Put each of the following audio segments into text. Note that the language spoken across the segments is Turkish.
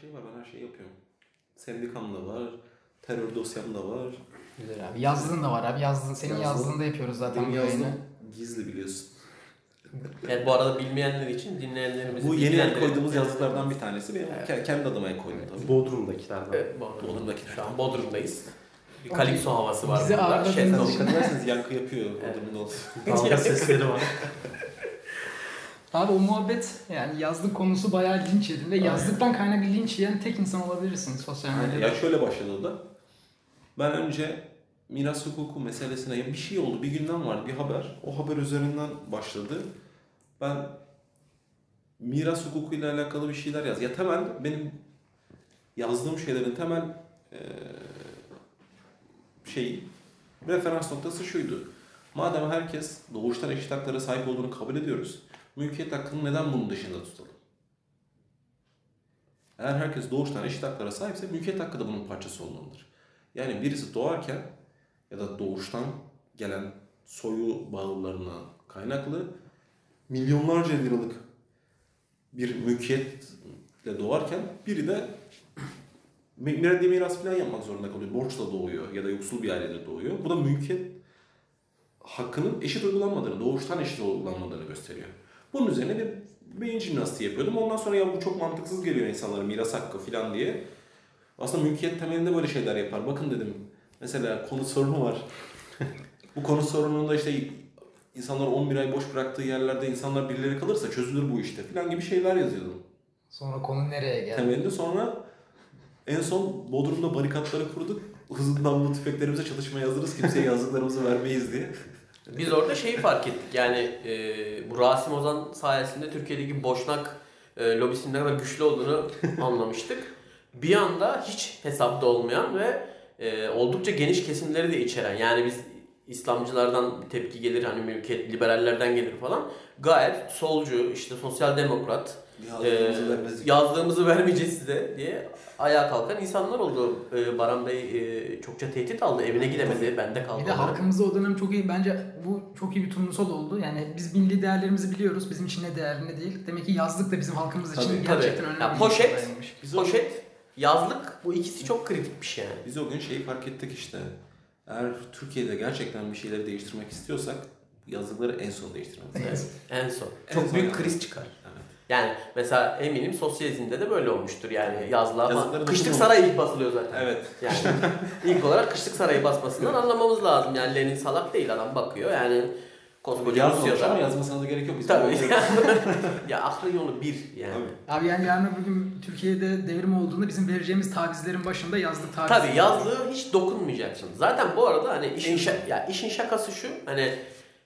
şey var. Ben her şeyi yapıyorum. Sendikam da var. Terör dosyam da var. Güzel abi. Yazdığın da var abi. Yazdığın, senin Yazdım. yazdığında yapıyoruz zaten Benim bu yayını. gizli biliyorsun. Evet bu arada bilmeyenler için dinleyenlerimizi Bu yeni el koyduğumuz yazılardan bir tanesi. Benim ke- kendi adıma el koydum tabii. Bodrum'dakilerden. Evet, Bodrum. Bodrum'daki. Şu an Bodrum'dayız. Bir kalipso havası var Bizi burada. Şezlong. Dikkat ederseniz yankı yapıyor. Evet. Bodrum'da olsun. Dalga sesleri var. Abi o muhabbet yani yazlık konusu bayağı linç yedin ve yazlıktan kaynaklı linç yiyen tek insan olabilirsin sosyal medyada. Ya şöyle başladı da. Ben önce miras hukuku meselesine ya bir şey oldu, bir gündem vardı, bir haber. O haber üzerinden başladı. Ben miras hukukuyla alakalı bir şeyler yaz. Ya temel benim yazdığım şeylerin temel eee şey referans noktası şuydu. Madem herkes doğuştan eşit haklara sahip olduğunu kabul ediyoruz. Mülkiyet hakkını neden bunun dışında tutalım? Eğer herkes doğuştan eşit haklara sahipse mülkiyet hakkı da bunun parçası olmalıdır. Yani birisi doğarken ya da doğuştan gelen soyu bağlılarına kaynaklı milyonlarca liralık bir mülkiyetle doğarken biri de maddi miras falan yapmak zorunda kalıyor. Borçla doğuyor ya da yoksul bir ailede doğuyor. Bu da mülkiyet hakkının eşit uygulanmadığını, doğuştan eşit uygulanmadığını gösteriyor. Bunun üzerine bir beyin jimnastiği yapıyordum. Ondan sonra ya bu çok mantıksız geliyor insanlara miras hakkı falan diye. Aslında mülkiyet temelinde böyle şeyler yapar. Bakın dedim mesela konut sorunu var. bu konut sorununda işte insanlar 11 ay boş bıraktığı yerlerde insanlar birileri kalırsa çözülür bu işte falan gibi şeyler yazıyordum. Sonra konu nereye geldi? Temelinde sonra en son Bodrum'da barikatları kurduk. Hızlı namlu tüfeklerimize çalışmaya hazırız. Kimseye yazdıklarımızı vermeyiz diye. Biz orada şeyi fark ettik yani e, bu Rasim Ozan sayesinde Türkiye'deki boşnak e, lobisinin ne kadar güçlü olduğunu anlamıştık. Bir anda hiç hesapta olmayan ve e, oldukça geniş kesimleri de içeren yani biz İslamcılardan bir tepki gelir hani mülkiyet liberallerden gelir falan gayet solcu işte sosyal demokrat Yazdığımızı e, vermezdik. yazdığımızı vermeyeceğiz size diye ayağa kalkan insanlar oldu. E, Baran Bey e, çokça tehdit aldı evine gidemedi bende kaldı. Bir de olarak. halkımızda o dönem çok iyi bence bu çok iyi bir turnusol oldu. Yani biz milli değerlerimizi biliyoruz. Bizim için ne değerli ne değil. Demek ki yazlık da bizim halkımız için Tabii, gerçekten tabii. önemli Ya poşet-. Biz o, Poşet, yazlık bu ikisi çok kritikmiş yani. biz o gün şeyi fark ettik işte. Eğer Türkiye'de gerçekten bir şeyleri değiştirmek istiyorsak yazdıkları en son değiştirmemiz lazım. En son. En Çok son büyük yani. kriz çıkar. Evet. Yani mesela eminim sosyalizmde de böyle olmuştur yani yazlığa da Kışlık saray ilk basılıyor zaten. Evet. Yani ilk olarak kışlık sarayı basmasından anlamamız lazım. Yani Lenin salak değil adam bakıyor yani koskoca Yazmamış ama Rusya'da. yazmasına da gerek yok. Biz Tabii. ya aklın yolu bir yani. Tabii. Abi yani yarın öbür gün Türkiye'de devrim olduğunda bizim vereceğimiz tavizlerin başında yazlık tavizi. Tabii yazlığı hiç dokunmayacaksın. Zaten bu arada hani işin şa- ya işin şakası şu hani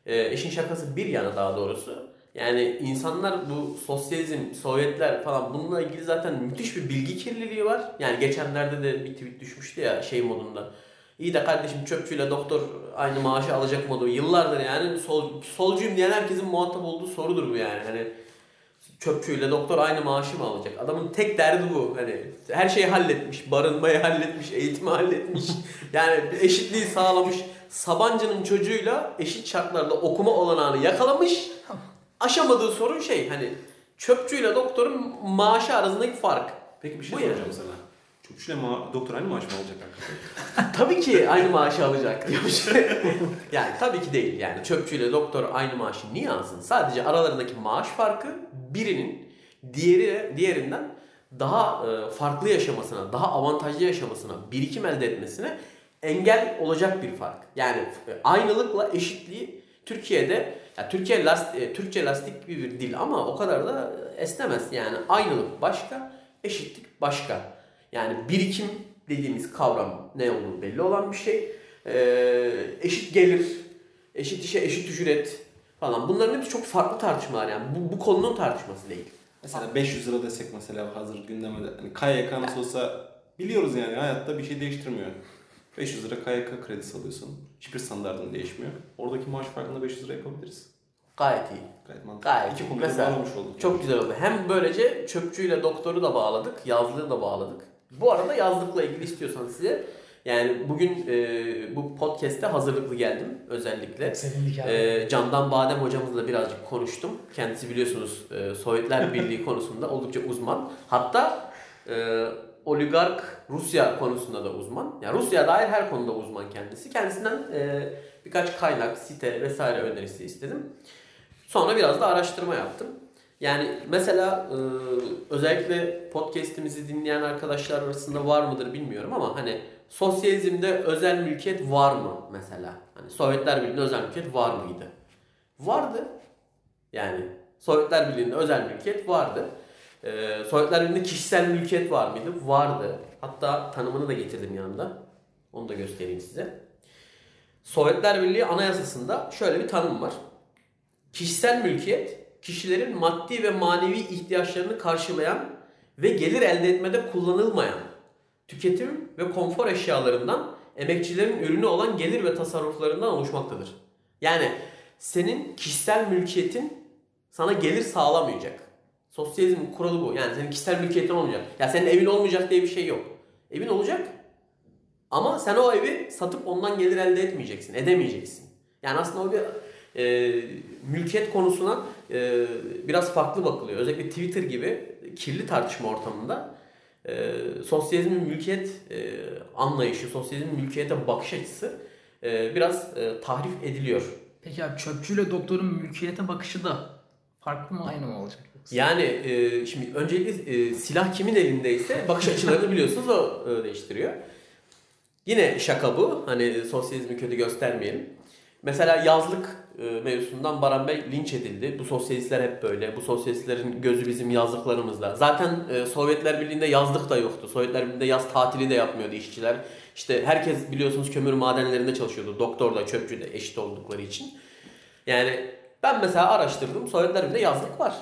e, işin şakası bir yana daha doğrusu. Yani insanlar bu sosyalizm, Sovyetler falan bununla ilgili zaten müthiş bir bilgi kirliliği var. Yani geçenlerde de bir tweet düşmüştü ya şey modunda. İyi de kardeşim çöpçüyle doktor aynı maaşı alacak modu. Yıllardır yani sol, solcuyum diyen herkesin muhatap olduğu sorudur bu yani. Hani çöpçüyle doktor aynı maaşı mı alacak? Adamın tek derdi bu. Hani her şeyi halletmiş, barınmayı halletmiş, eğitimi halletmiş. yani eşitliği sağlamış. Sabancı'nın çocuğuyla eşit şartlarda okuma olanağını yakalamış. Aşamadığı sorun şey hani çöpçüyle doktorun maaşı arasındaki fark. Peki bir şey Bu soracağım yani. mesela. Çöpçüyle ma doktor aynı maaş mı alacak arkadaşlar? tabii ki aynı maaşı alacak diyormuş. yani tabii ki değil. Yani çöpçüyle doktor aynı maaşı niye alsın? Sadece aralarındaki maaş farkı birinin diğeri diğerinden daha e, farklı yaşamasına, daha avantajlı yaşamasına, birikim elde etmesine engel olacak bir fark. Yani e, aynılıkla eşitliği Türkiye'de ya Türkiye last, e, Türkçe lastik gibi bir dil ama o kadar da esnemez. Yani aynılık başka, eşitlik başka. Yani birikim dediğimiz kavram ne olduğu belli olan bir şey. Ee, eşit gelir, eşit işe eşit ücret falan. Bunların hepsi çok farklı tartışmalar yani. Bu, bu konunun tartışması değil. Mesela 500 lira desek mesela hazır gündeme de. Hani KYK nasıl olsa biliyoruz yani hayatta bir şey değiştirmiyor. 500 lira KYK kredisi alıyorsun. Hiçbir standartın değişmiyor. Oradaki maaş farkında 500 lira yapabiliriz. Gayet iyi. Gayet mantıklı. Gayet İki iyi. konuyu Mesela bağlamış olduk. Çok güzel oldu. Hem böylece çöpçüyle doktoru da bağladık, yazlığı da bağladık. Bu arada yazlıkla ilgili istiyorsanız size yani bugün e, bu podcast'te hazırlıklı geldim özellikle. Ee, Candan Badem hocamızla birazcık konuştum. Kendisi biliyorsunuz e, Sovyetler Birliği konusunda oldukça uzman. Hatta e, oligark Rusya konusunda da uzman. Yani Rusya dair her konuda uzman kendisi. Kendisinden e, birkaç kaynak, site vesaire önerisi istedim. Sonra biraz da araştırma yaptım. Yani mesela e, özellikle podcast'imizi dinleyen arkadaşlar arasında var mıdır bilmiyorum ama hani sosyalizmde özel mülkiyet var mı mesela? Hani Sovyetler Birliği'nde özel mülkiyet var mıydı? Vardı. Yani Sovyetler Birliği'nde özel mülkiyet vardı. Ee, Sovyetler Birliği'nde kişisel mülkiyet var mıydı? Vardı. Hatta tanımını da getirdim yanımda. Onu da göstereyim size. Sovyetler Birliği Anayasası'nda şöyle bir tanım var. Kişisel mülkiyet, kişilerin maddi ve manevi ihtiyaçlarını karşılayan ve gelir elde etmede kullanılmayan tüketim ve konfor eşyalarından emekçilerin ürünü olan gelir ve tasarruflarından oluşmaktadır. Yani senin kişisel mülkiyetin sana gelir sağlamayacak. Sosyalizmin kuralı bu. Yani senin kişisel mülkiyetin olmayacak. Ya senin evin olmayacak diye bir şey yok. Evin olacak ama sen o evi satıp ondan gelir elde etmeyeceksin. Edemeyeceksin. Yani aslında o bir e, mülkiyet konusuna e, biraz farklı bakılıyor. Özellikle Twitter gibi kirli tartışma ortamında e, sosyalizmin mülkiyet e, anlayışı, sosyalizmin mülkiyete bakış açısı e, biraz e, tahrif ediliyor. Peki abi çöpçüyle doktorun mülkiyete bakışı da farklı mı aynı mı olacak? Yani e, şimdi öncelikle e, silah kimin elindeyse bakış açılarını biliyorsunuz o e, değiştiriyor. Yine şaka bu. Hani sosyalizmi kötü göstermeyelim. Mesela yazlık e, mevzusundan Baran Bey linç edildi. Bu sosyalistler hep böyle. Bu sosyalistlerin gözü bizim yazlıklarımızda. Zaten e, Sovyetler Birliği'nde yazlık da yoktu. Sovyetler Birliği'nde yaz tatili de yapmıyordu işçiler. İşte herkes biliyorsunuz kömür madenlerinde çalışıyordu. Doktor da çöpçü de eşit oldukları için. Yani ben mesela araştırdım. Sovyetler Birliği'nde yazlık var.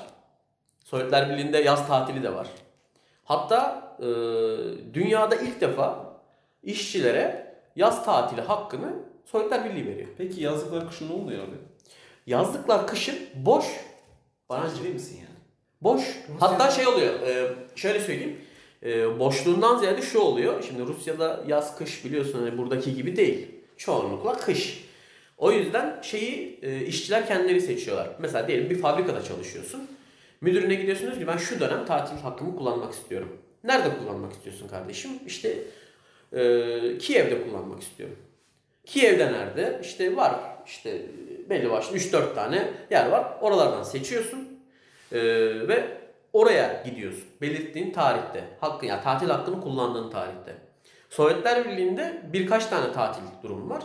Sovyetler Birliği'nde yaz tatili de var. Hatta e, dünyada ilk defa işçilere yaz tatili hakkını Sovyetler Birliği veriyor. Peki yazlıklar kışın ne oluyor abi? Yazlıklar kışın boş. Barancı değil misin yani? Boş. Hatta şey oluyor. e, şöyle söyleyeyim. E, boşluğundan ziyade şu oluyor. Şimdi Rusya'da yaz kış biliyorsun hani buradaki gibi değil. Çoğunlukla kış. O yüzden şeyi e, işçiler kendileri seçiyorlar. Mesela diyelim bir fabrikada çalışıyorsun. Müdürüne gidiyorsunuz ki ben şu dönem tatil hakkımı kullanmak istiyorum. Nerede kullanmak istiyorsun kardeşim? İşte e, Kiev'de kullanmak istiyorum. Kiev'de nerede? İşte var. İşte belli başlı 3-4 tane yer var. Oralardan seçiyorsun. Ee, ve oraya gidiyorsun. Belirttiğin tarihte. Hakkı, yani tatil hakkını kullandığın tarihte. Sovyetler Birliği'nde birkaç tane tatil durumu var.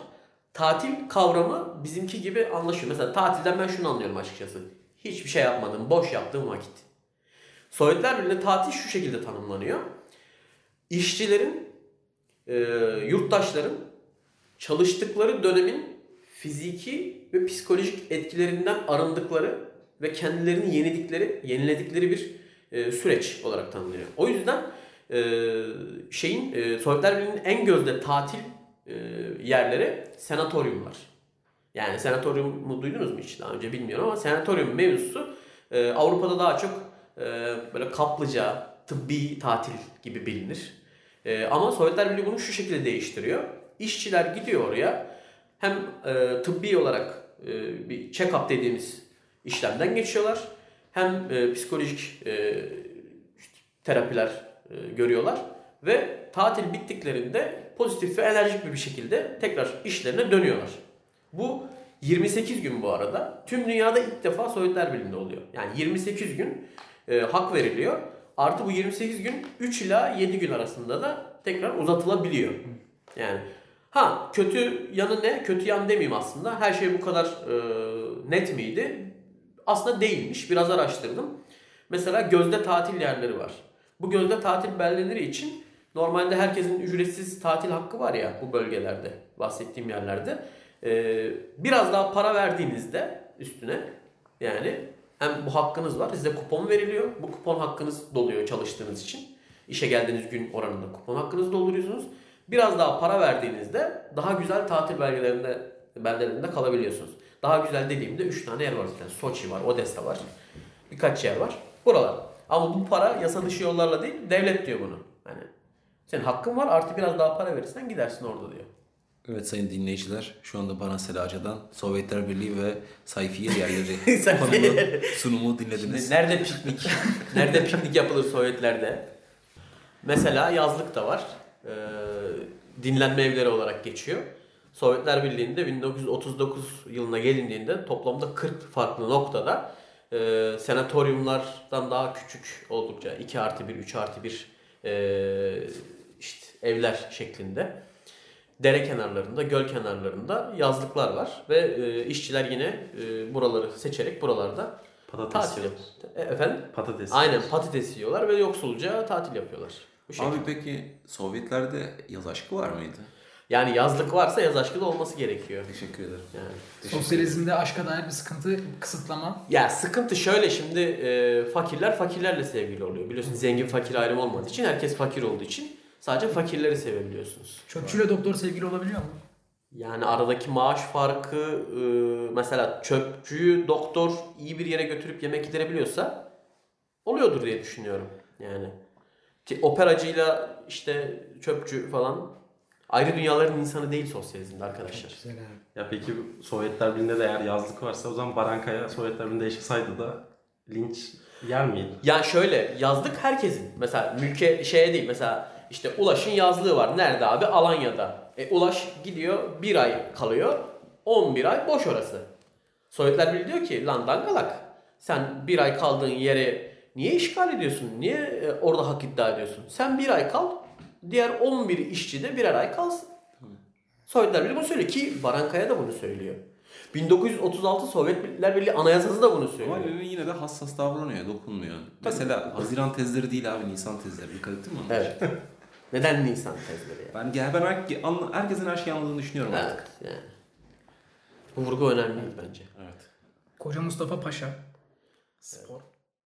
Tatil kavramı bizimki gibi anlaşıyor. Mesela tatilden ben şunu anlıyorum açıkçası. Hiçbir şey yapmadım, boş yaptığım vakit. Sovyetler Birliği'nde tatil şu şekilde tanımlanıyor. İşçilerin, e, yurttaşların çalıştıkları dönemin fiziki ve psikolojik etkilerinden arındıkları ve kendilerini yenildikleri, yeniledikleri bir e, süreç olarak tanımlanıyor. O yüzden e, şeyin e, Sovyetler Birliği'nin en gözde tatil e, yerleri senatoryumlar. Yani senatoryumu duydunuz mu hiç daha önce bilmiyorum ama senatoryum mevzusu e, Avrupa'da daha çok e, böyle kaplıca, tıbbi tatil gibi bilinir. E, ama Sovyetler Birliği bunu şu şekilde değiştiriyor. İşçiler gidiyor oraya hem e, tıbbi olarak e, bir check-up dediğimiz işlemden geçiyorlar. Hem e, psikolojik e, terapiler e, görüyorlar ve tatil bittiklerinde pozitif ve enerjik bir şekilde tekrar işlerine dönüyorlar. Bu 28 gün bu arada. Tüm dünyada ilk defa Sovyetler Birliği'nde oluyor. Yani 28 gün e, hak veriliyor. Artı bu 28 gün 3 ila 7 gün arasında da tekrar uzatılabiliyor. Yani ha kötü yanı ne? Kötü yan demeyeyim aslında. Her şey bu kadar e, net miydi? Aslında değilmiş. Biraz araştırdım. Mesela gözde tatil yerleri var. Bu gözde tatil beldeleri için normalde herkesin ücretsiz tatil hakkı var ya bu bölgelerde, bahsettiğim yerlerde. Ee, biraz daha para verdiğinizde üstüne yani hem bu hakkınız var size kupon veriliyor. Bu kupon hakkınız doluyor çalıştığınız için. İşe geldiğiniz gün oranında kupon hakkınızı dolduruyorsunuz. Biraz daha para verdiğinizde daha güzel tatil belgelerinde beldelerinde kalabiliyorsunuz. Daha güzel dediğimde 3 tane yer var zaten. Soçi var, Odessa var. Birkaç yer var. Buralar. Ama bu para yasa dışı yollarla değil, devlet diyor bunu. Hani senin hakkın var artı biraz daha para verirsen gidersin orada diyor. Evet sayın dinleyiciler şu anda Baran Selaca'dan Sovyetler Birliği ve sayfiye yerleri konulu sunumu Şimdi dinlediniz. nerede piknik? nerede piknik yapılır Sovyetlerde? Mesela yazlık da var. Ee, dinlenme evleri olarak geçiyor. Sovyetler Birliği'nde 1939 yılına gelindiğinde toplamda 40 farklı noktada e, senatoryumlardan daha küçük oldukça 2 artı 1, 3 artı 1 e, işte evler şeklinde dere kenarlarında, göl kenarlarında yazlıklar var ve e, işçiler yine e, buraları seçerek buralarda Patates tatil yapıyor. E, efendim? Patates. Aynen patates yiyorlar ve yoksulca tatil yapıyorlar. Bu şekilde. Abi peki Sovyetlerde yaz aşkı var mıydı? Yani yazlık varsa yaz aşkı da olması gerekiyor. Teşekkür ederim. Yani. Teşekkür Sosyalizmde aşka dair bir sıkıntı, kısıtlama. Ya sıkıntı şöyle şimdi e, fakirler fakirlerle sevgili oluyor. Biliyorsun zengin fakir ayrım olmadığı için herkes fakir olduğu için sadece fakirleri sevebiliyorsunuz. Çöpçüyle doktor sevgili olabiliyor mu? Yani aradaki maaş farkı e, mesela çöpçüyü doktor iyi bir yere götürüp yemek yedirebiliyorsa oluyordur diye düşünüyorum. Yani Ki operacıyla işte çöpçü falan ayrı dünyaların insanı değil sosyalizmde arkadaşlar. Güzel abi. Ya peki Sovyetler Birliği'nde de eğer yazlık varsa o zaman Barankaya Sovyetler Birliği'nde yaşasaydı da linç yer miydi? Ya şöyle yazlık herkesin. Mesela mülke şeye değil. Mesela işte Ulaş'ın yazlığı var. Nerede abi? Alanya'da. E Ulaş gidiyor bir ay kalıyor. 11 ay boş orası. Sovyetler Birliği diyor ki lan dangalak. Sen bir ay kaldığın yere niye işgal ediyorsun? Niye e, orada hak iddia ediyorsun? Sen bir ay kal. Diğer 11 işçi de birer ay kalsın. Sovyetler Birliği bunu söylüyor ki Barankaya da bunu söylüyor. 1936 Sovyetler Birliği Anayasası da bunu söylüyor. Ama Lenin yine de hassas davranıyor, dokunmuyor. Mesela Haziran tezleri değil abi, Nisan tezleri. Dikkat ettin mi? Evet. Neden Nisan tezleri ya? Ben, ben her- anla- herkesin her şeyi anladığını düşünüyorum artık. Evet yani. Bu vurgu önemli bence. Evet. Koca Mustafa Paşa. Spor.